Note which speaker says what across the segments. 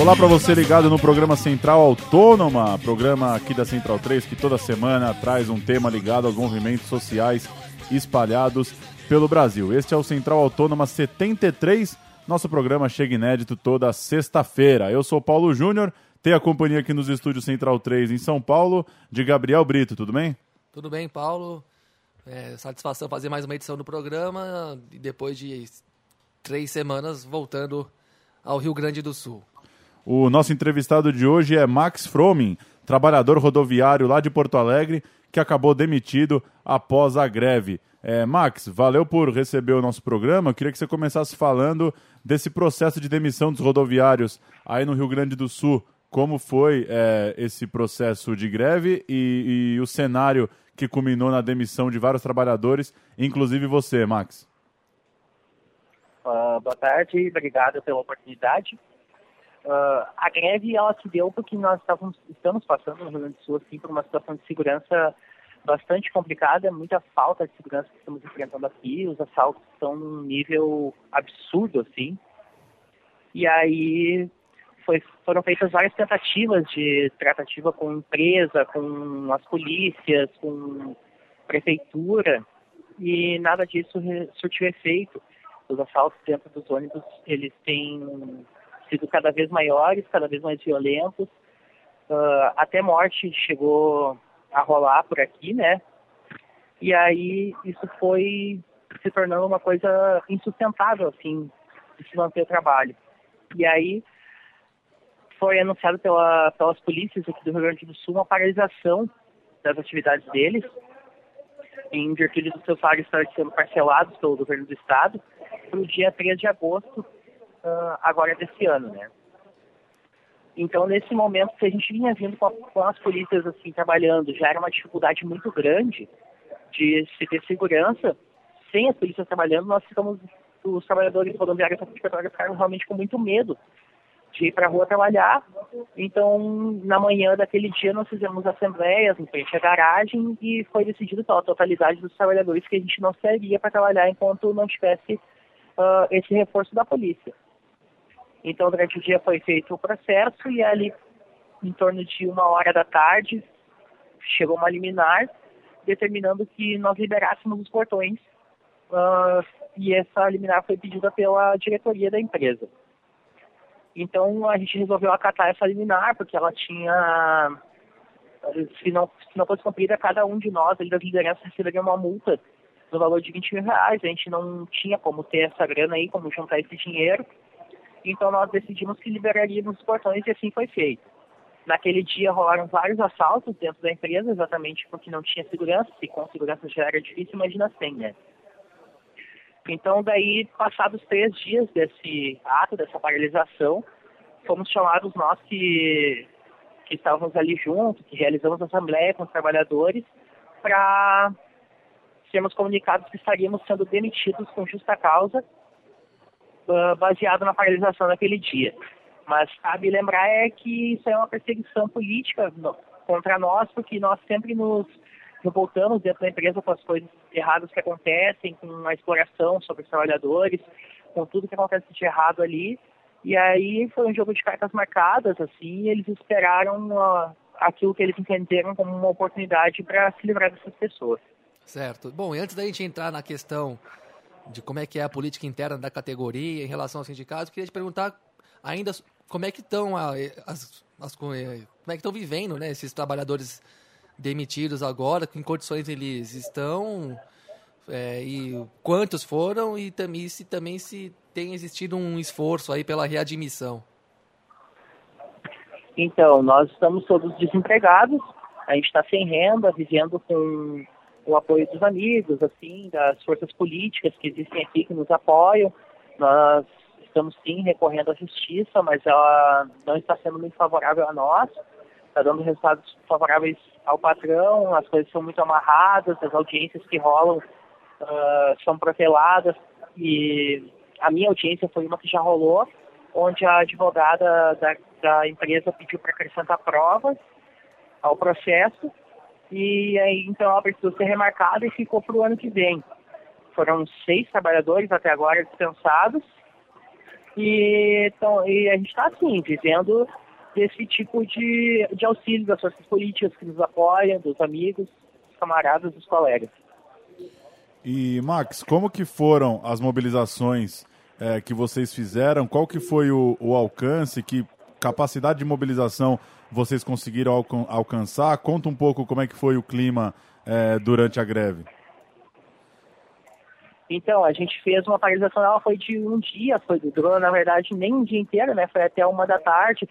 Speaker 1: Olá para você ligado no programa Central Autônoma, programa aqui da Central 3 que toda semana traz um tema ligado aos movimentos sociais espalhados pelo Brasil. Este é o Central Autônoma 73. Nosso programa chega inédito toda sexta-feira. Eu sou Paulo Júnior, tenho a companhia aqui nos estúdios Central 3 em São Paulo de Gabriel Brito, tudo bem?
Speaker 2: Tudo bem, Paulo. É, satisfação fazer mais uma edição do programa e depois de três semanas voltando ao Rio Grande do Sul.
Speaker 1: O nosso entrevistado de hoje é Max Fromin, trabalhador rodoviário lá de Porto Alegre, que acabou demitido após a greve. É, Max, valeu por receber o nosso programa. Eu queria que você começasse falando desse processo de demissão dos rodoviários aí no Rio Grande do Sul. Como foi é, esse processo de greve e, e o cenário que culminou na demissão de vários trabalhadores, inclusive você, Max?
Speaker 3: Uh, boa tarde, obrigado pela oportunidade. Uh, a greve ela se deu porque nós estávamos, estamos passando no Rio Grande do Sul assim, por uma situação de segurança bastante complicada, muita falta de segurança que estamos enfrentando aqui, os assaltos estão num nível absurdo, assim. E aí foi, foram feitas várias tentativas de tratativa com empresa, com as polícias, com prefeitura, e nada disso surtiu efeito. Os assaltos dentro dos ônibus, eles têm sido cada vez maiores, cada vez mais violentos. Uh, até morte chegou a rolar por aqui, né? E aí isso foi se tornando uma coisa insustentável, assim, de se manter o trabalho. E aí foi anunciado pela, pelas polícias aqui do Rio Grande do Sul uma paralisação das atividades deles, em virtude dos seus salários estarem sendo parcelados pelo governo do estado, para o dia 3 de agosto uh, agora desse ano, né? Então, nesse momento que a gente vinha vindo com, a, com, as polícias assim trabalhando, já era uma dificuldade muito grande de se ter segurança. Sem as polícias trabalhando, nós ficamos, os trabalhadores rodoviários Petróleo ficaram realmente com muito medo de ir para a rua trabalhar. Então, na manhã daquele dia, nós fizemos assembleias em frente à garagem e foi decidido pela totalidade dos trabalhadores que a gente não sairia para trabalhar enquanto não tivesse uh, esse reforço da polícia. Então, durante o dia foi feito o processo e ali, em torno de uma hora da tarde, chegou uma liminar determinando que nós liberássemos os portões uh, e essa liminar foi pedida pela diretoria da empresa. Então, a gente resolveu acatar essa liminar porque ela tinha, se não, se não fosse cumprida, cada um de nós, ali das lideranças, receberia uma multa no valor de 20 mil reais. A gente não tinha como ter essa grana aí, como juntar esse dinheiro. Então nós decidimos que liberaríamos os portões e assim foi feito. Naquele dia rolaram vários assaltos dentro da empresa, exatamente porque não tinha segurança, e com segurança já era difícil, imagina sem, né? Então daí, passados três dias desse ato, dessa paralisação, fomos chamados nós que, que estávamos ali juntos, que realizamos a assembleia com os trabalhadores, para sermos comunicados que estaríamos sendo demitidos com justa causa, uh, baseado na paralisação daquele dia. Mas cabe lembrar é que isso é uma perseguição política contra nós, porque nós sempre nos revoltamos dentro da empresa com as coisas erradas que acontecem, com a exploração sobre os trabalhadores, com tudo que acontece de errado ali. E aí foi um jogo de cartas marcadas, assim, eles esperaram uh, aquilo que eles entenderam como uma oportunidade para se livrar dessas pessoas.
Speaker 2: Certo. Bom, e antes da gente entrar na questão de como é que é a política interna da categoria em relação aos sindicatos, queria te perguntar ainda como é que estão as, as, como é que estão vivendo, né, esses trabalhadores demitidos agora, em condições eles estão é, e quantos foram? E também se também se tem existido um esforço aí pela readmissão.
Speaker 3: Então, nós estamos todos desempregados, a gente está sem renda, vivendo com o apoio dos amigos, assim, das forças políticas que existem aqui que nos apoiam. Nós estamos sim recorrendo à justiça, mas ela não está sendo muito favorável a nós. Está dando resultados favoráveis ao patrão, as coisas são muito amarradas, as audiências que rolam uh, são proteladas e a minha audiência foi uma que já rolou, onde a advogada da, da empresa pediu para acrescentar provas ao processo e aí então ela precisou ser remarcada e ficou para o ano que vem. Foram seis trabalhadores até agora dispensados E, então, e a gente está, assim, vivendo desse tipo de, de auxílio das forças políticas que nos apoiam, dos amigos, dos camaradas, dos colegas.
Speaker 1: E, Max, como que foram as mobilizações é, que vocês fizeram? Qual que foi o, o, alcance? Que capacidade de mobilização vocês conseguiram alcan alcançar? Conta um pouco como é que foi o clima é, durante a greve.
Speaker 3: Então, a gente fez uma paralisação, ela foi de um dia, foi durou, na verdade, nem um dia inteiro, né? Foi até uma da tarde.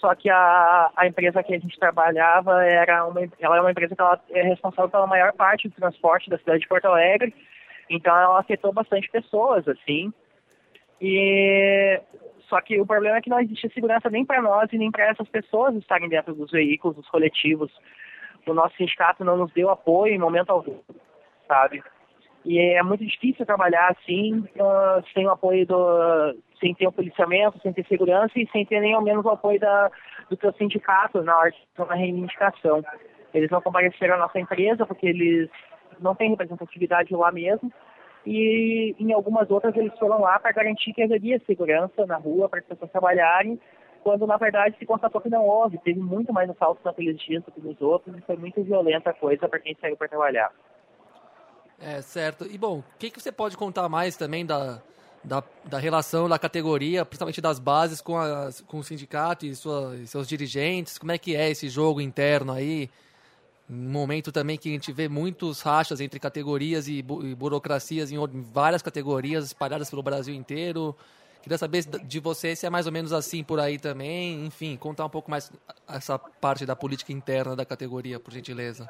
Speaker 3: Só que a, a empresa que a gente trabalhava era uma, ela é uma empresa que ela é responsável pela maior parte do transporte da cidade de Porto Alegre. Então, ela afetou bastante pessoas, assim. E só que o problema é que não existe segurança nem para nós e nem para essas pessoas estarem dentro dos veículos, dos coletivos. O nosso sindicato não nos deu apoio em momento algum, sabe? E é muito difícil trabalhar assim, uh, sem o apoio do. sem ter o policiamento, sem ter segurança e sem ter nem ao menos o apoio da, do teu sindicato na hora de reivindicação. Eles não compareceram à nossa empresa porque eles não têm representatividade lá mesmo. E em algumas outras eles foram lá para garantir que haveria segurança na rua para as pessoas trabalharem, quando na verdade se constatou que não houve. Teve muito mais assaltos naqueles dias do que nos outros e foi muito violenta a coisa para quem saiu para trabalhar.
Speaker 2: É, certo. E bom, o que, que você pode contar mais também da, da, da relação da categoria, principalmente das bases, com, as, com o sindicato e, sua, e seus dirigentes? Como é que é esse jogo interno aí? Um momento também que a gente vê muitos rachas entre categorias e, bu e burocracias em, várias categorias espalhadas pelo Brasil inteiro. Queria saber de você se é mais ou menos assim por aí também. Enfim, contar um pouco mais essa parte da política interna da categoria, por gentileza.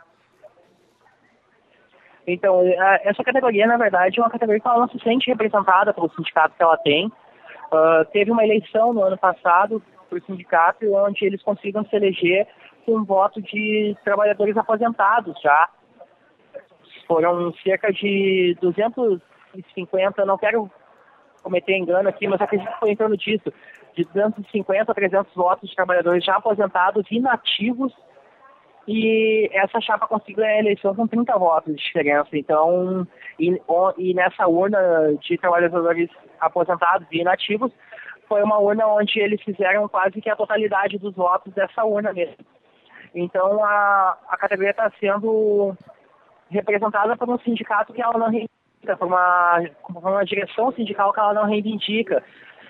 Speaker 3: Então, essa categoria, na verdade, é uma categoria que ela não se sente representada pelo sindicato que ela tem. Uh, teve uma eleição no ano passado o sindicato onde eles conseguiram se eleger com um voto de trabalhadores aposentados já. Foram cerca de 250, não quero cometer engano aqui, mas acredito que foi em torno disso, de 250 a 300 votos de trabalhadores já aposentados inativos e essa chapa conseguiu a eleição com 30 votos de diferença. Então, e, e nessa urna de trabalhadores aposentados e inativos, foi uma urna onde eles fizeram quase que a totalidade dos votos dessa urna mesmo. Então, a, a categoria está sendo representada por um sindicato que ela não reivindica, por uma, por uma direção sindical que ela não reivindica.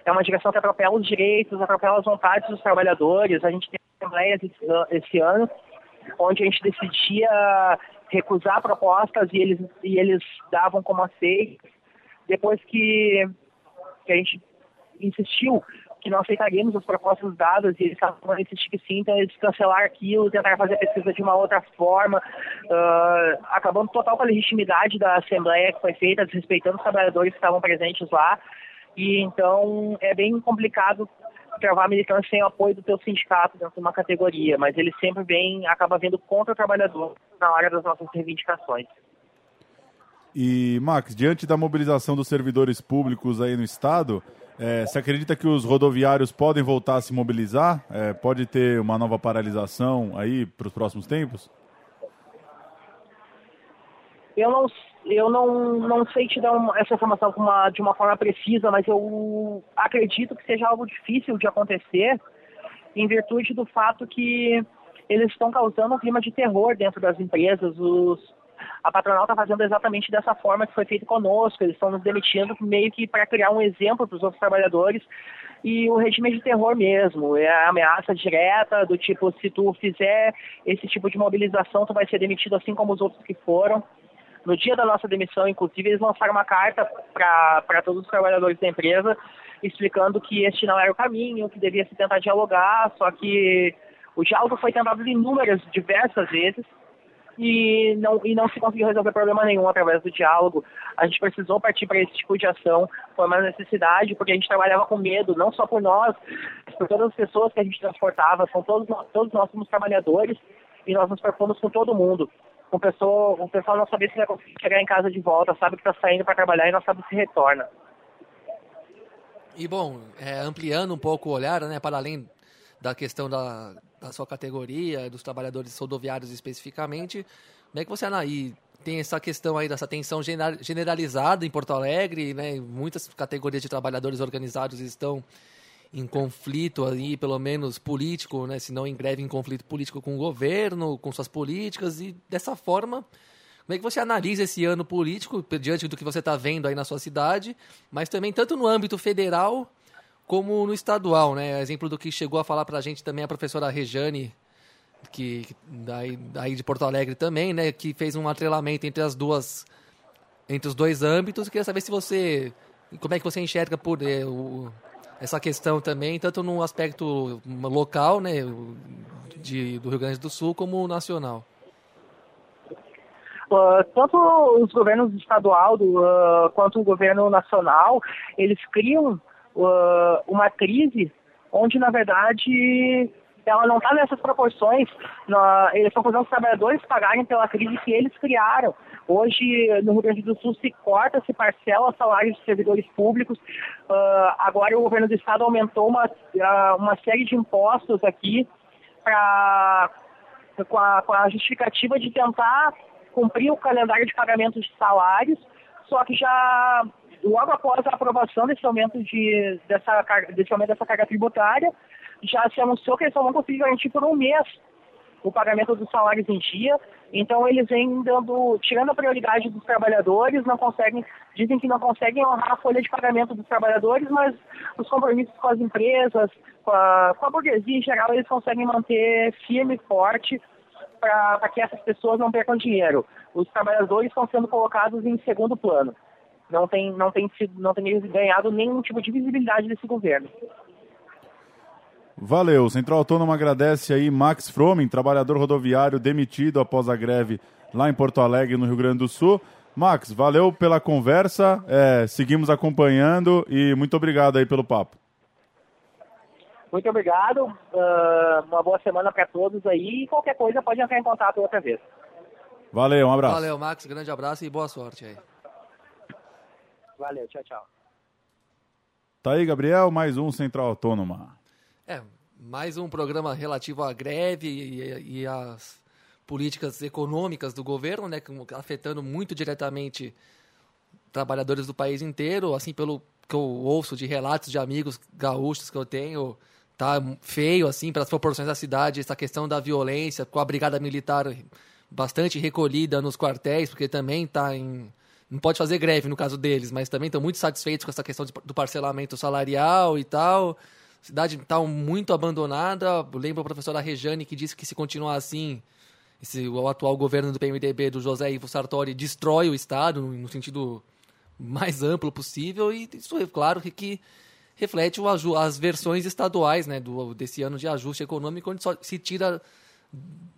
Speaker 3: É uma direção que atropela os direitos, atropela as vontades dos trabalhadores. A gente tem assembleias esse, esse ano onde a gente decidia recusar propostas e eles, e eles davam como aceitas. Depois que, que a gente insistiu que não aceitaríamos as propostas dadas e eles estavam a insistir que sim, então eles cancelaram aquilo, tentaram fazer a pesquisa de uma outra forma, uh, acabando total com a legitimidade da Assembleia que foi feita, desrespeitando os trabalhadores que estavam presentes lá. E então é bem complicado travar militância sem o apoio do teu sindicato dentro de uma categoria, mas ele sempre vem, acaba vindo contra o trabalhador na hora das nossas reivindicações.
Speaker 1: E, Max, diante da mobilização dos servidores públicos aí no Estado, é, você acredita que os rodoviários podem voltar a se mobilizar? É, pode ter uma nova paralisação aí para os próximos tempos?
Speaker 3: Eu não eu não, não sei te dar uma, essa informação uma, de uma forma precisa, mas eu acredito que seja algo difícil de acontecer em virtude do fato que eles estão causando um clima de terror dentro das empresas. Os, a patronal está fazendo exatamente dessa forma que foi feito conosco. Eles estão nos demitindo meio que para criar um exemplo para os outros trabalhadores. E o regime é de terror mesmo. É a ameaça direta do tipo, se tu fizer esse tipo de mobilização, tu vai ser demitido assim como os outros que foram. No dia da nossa demissão, inclusive, eles lançaram uma carta para todos os trabalhadores da empresa explicando que este não era o caminho, que devia se tentar dialogar, só que o diálogo foi tentado inúmeras, diversas vezes, e não, e não se conseguiu resolver problema nenhum através do diálogo. A gente precisou partir para esse tipo de ação, foi uma necessidade, porque a gente trabalhava com medo, não só por nós, mas por todas as pessoas que a gente transportava, são todos, todos nós somos trabalhadores, e nós nos preocupamos com todo mundo o pessoal, o pessoal não sabe se vai conseguir chegar em casa de volta, sabe que está saindo para trabalhar e não sabe se retorna.
Speaker 2: E bom, é, ampliando um pouco o olhar, né, para além da questão da, da sua categoria, dos trabalhadores rodoviários especificamente, como é que você analisa, tem essa questão aí dessa tensão generalizada em Porto Alegre, né? Muitas categorias de trabalhadores organizados estão em conflito aí, pelo menos político, né? Se não em greve, em conflito político com o governo, com suas políticas e dessa forma como é que você analisa esse ano político diante do que você está vendo aí na sua cidade, mas também tanto no âmbito federal como no estadual, né? Exemplo do que chegou a falar para a gente também a professora Rejane, que daí, daí de Porto Alegre também, né? Que fez um atrelamento entre as duas, entre os dois âmbitos. Eu queria saber se você, como é que você enxerga por é, o, essa questão também, tanto no aspecto local, né? De, do Rio Grande do Sul como nacional.
Speaker 3: Uh, tanto os governos estadual do, uh, quanto o governo nacional, eles criam uh, uma crise onde, na verdade, ela não está nessas proporções. eles estão fazendo os trabalhadores pagarem pela crise que eles criaram. Hoje, no Rio Grande do Sul, se corta, se parcela salários de servidores públicos. Uh, agora, o governo do estado aumentou uma, uma série de impostos aqui pra, com, a, com a justificativa de tentar cumprir o calendário de pagamento de salários, só que já logo após a aprovação desse aumento, de, dessa, desse aumento dessa carga tributária, já se anunciou que eles só vão conseguir garantir por um mês o pagamento dos salários em dia. Então eles vêm dando, tirando a prioridade dos trabalhadores, não conseguem, dizem que não conseguem honrar a folha de pagamento dos trabalhadores, mas os compromissos com as empresas, com a, com a burguesia em geral, eles conseguem manter firme e forte para que essas pessoas não percam dinheiro. Os trabalhadores estão sendo colocados em segundo plano. Não tem, não tem, sido, não tem ganhado nenhum tipo de visibilidade desse governo.
Speaker 1: Valeu. Central Autônomo agradece aí Max Fromen, trabalhador rodoviário demitido após a greve lá em Porto Alegre, no Rio Grande do Sul. Max, valeu pela conversa, é, seguimos acompanhando e muito obrigado aí pelo papo.
Speaker 3: Muito obrigado, uh, uma boa semana para todos aí e qualquer coisa pode entrar em contato outra vez.
Speaker 1: Valeu, um abraço.
Speaker 2: Valeu, Max, grande abraço e boa sorte aí.
Speaker 3: Valeu, tchau, tchau.
Speaker 1: Tá aí, Gabriel, mais um Central Autônoma.
Speaker 2: É, mais um programa relativo à greve e, e às políticas econômicas do governo, né, afetando muito diretamente trabalhadores do país inteiro, assim pelo que eu ouço de relatos de amigos gaúchos que eu tenho, tá feio assim para as proporções da cidade essa questão da violência com a brigada militar bastante recolhida nos quartéis, porque também está em não pode fazer greve no caso deles, mas também estão muito satisfeitos com essa questão de, do parcelamento salarial e tal. A cidade está muito abandonada. lembro a professora Rejane que disse que se continuar assim, esse, o atual governo do PMDB, do José Ivo Sartori, destrói o Estado no, no sentido mais amplo possível. E isso é claro que, que reflete o, as versões estaduais né, do, desse ano de ajuste econômico, onde só se tira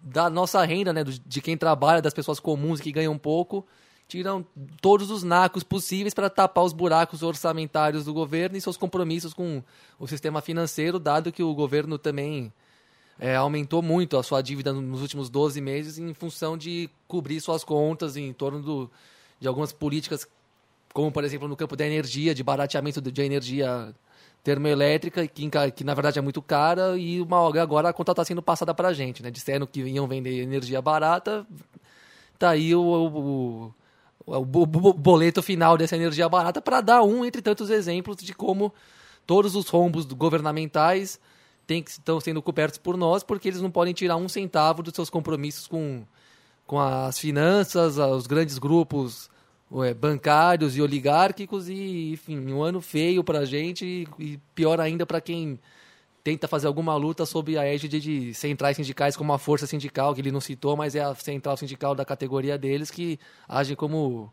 Speaker 2: da nossa renda, né, de quem trabalha, das pessoas comuns que ganham pouco, tiram todos os nacos possíveis para tapar os buracos orçamentários do governo e seus compromissos com o sistema financeiro, dado que o governo também é, aumentou muito a sua dívida nos últimos 12 meses em função de cobrir suas contas em torno do, de algumas políticas, como por exemplo no campo da energia, de barateamento de energia termoelétrica, que, que na verdade é muito cara, e uma, agora a conta está sendo passada para a gente. Né? Disseram que iam vender energia barata, tá aí o, o o boleto final dessa energia barata para dar um entre tantos exemplos de como todos os rombos governamentais tem, estão sendo cobertos por nós, porque eles não podem tirar um centavo dos seus compromissos com, com as finanças, os grandes grupos bancários e oligárquicos, e enfim, um ano feio para a gente e pior ainda para quem tenta fazer alguma luta sob a égide de centrais sindicais como a Força Sindical, que ele não citou, mas é a central sindical da categoria deles, que agem como.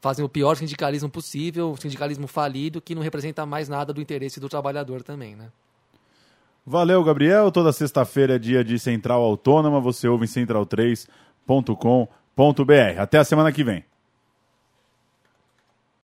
Speaker 2: fazem o pior sindicalismo possível, sindicalismo falido, que não representa mais nada do interesse do trabalhador também, né?
Speaker 1: Valeu, Gabriel. Toda sexta-feira é dia de Central Autônoma. Você ouve em central3.com.br. Até a semana que vem.